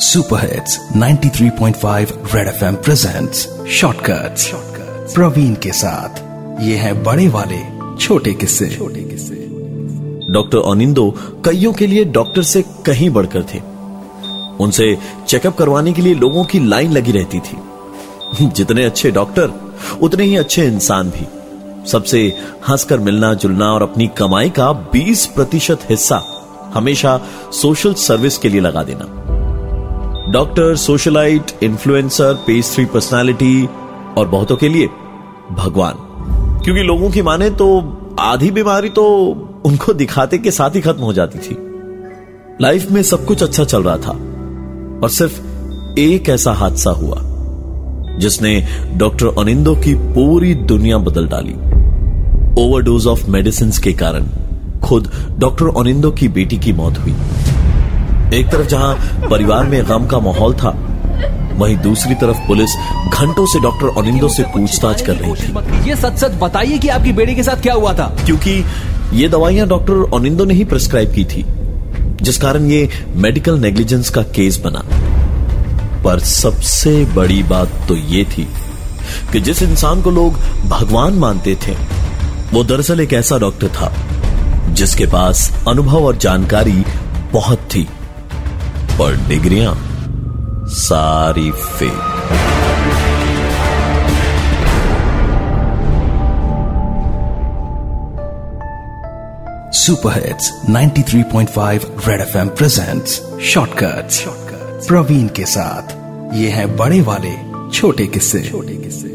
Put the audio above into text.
Super hits 93.5 red FM presents shortcuts Praveen के साथ, ये है बड़े वाले, छोटे किस्से। छोटे किस्से। डॉक्टर अनिंदो कईयों के लिए डॉक्टर से कहीं बढ़कर थे। उनसे चेकअप करवाने के लिए लोगों की लाइन लगी रहती थी। जितने अच्छे डॉक्टर, उतने ही अच्छे इंसान भी। सबसे हंसकर मिलना, जुलना और अपनी कमाई का 20 प्रतिशत हिस्सा हमेशा सोशल सर्विस के लिए लगा देना। Doctor, socialite, influencer page three personality और बहुतों के लिए भगवान। क्योंकि लोगों की माने तो आधी बीमारी तो उनको दिखाते के साथ ही खत्म हो जाती थी। लाइफ में सब कुछ अच्छा चल रहा था और सिर्फ़ एक ऐसा हादसा हुआ, जिसने डॉक्टर अनिंदो की पूरी दुनिया बदल डाली। ओवरडोज ऑफ़ मेडिसिन के कारण खुद डॉक्टर अनिंदो की बेटी की मौत हुई। एक तरफ़ जहाँ परिवार में गम का माहौल था वहीं दूसरी तरफ़ पुलिस घंटों से डॉक्टर अनिंदो से पूछताछ कर रही थी। ये सच सच बताइए कि आपकी बेटी के साथ क्या हुआ था? क्योंकि ये दवाइयाँ डॉक्टर अनिंदो ने ही प्रिस्क्राइब की थी जिस कारण ये मेडिकल नेग्लिजेंस का केस बना। पर सबसे बड़ी बात तो ये थी कि जिस इंसान को लोग भगवान मानते थे वो दरअसल एक ऐसा डॉक्टर था जिसके पास अनुभव और जानकारी बहुत थी। और डिग्रियाँ, सारी fake super hits 93.5 red FM presents shortcuts Praveen के साथ, ये है बड़े वाले छोटे किस्से छोटे किस्से।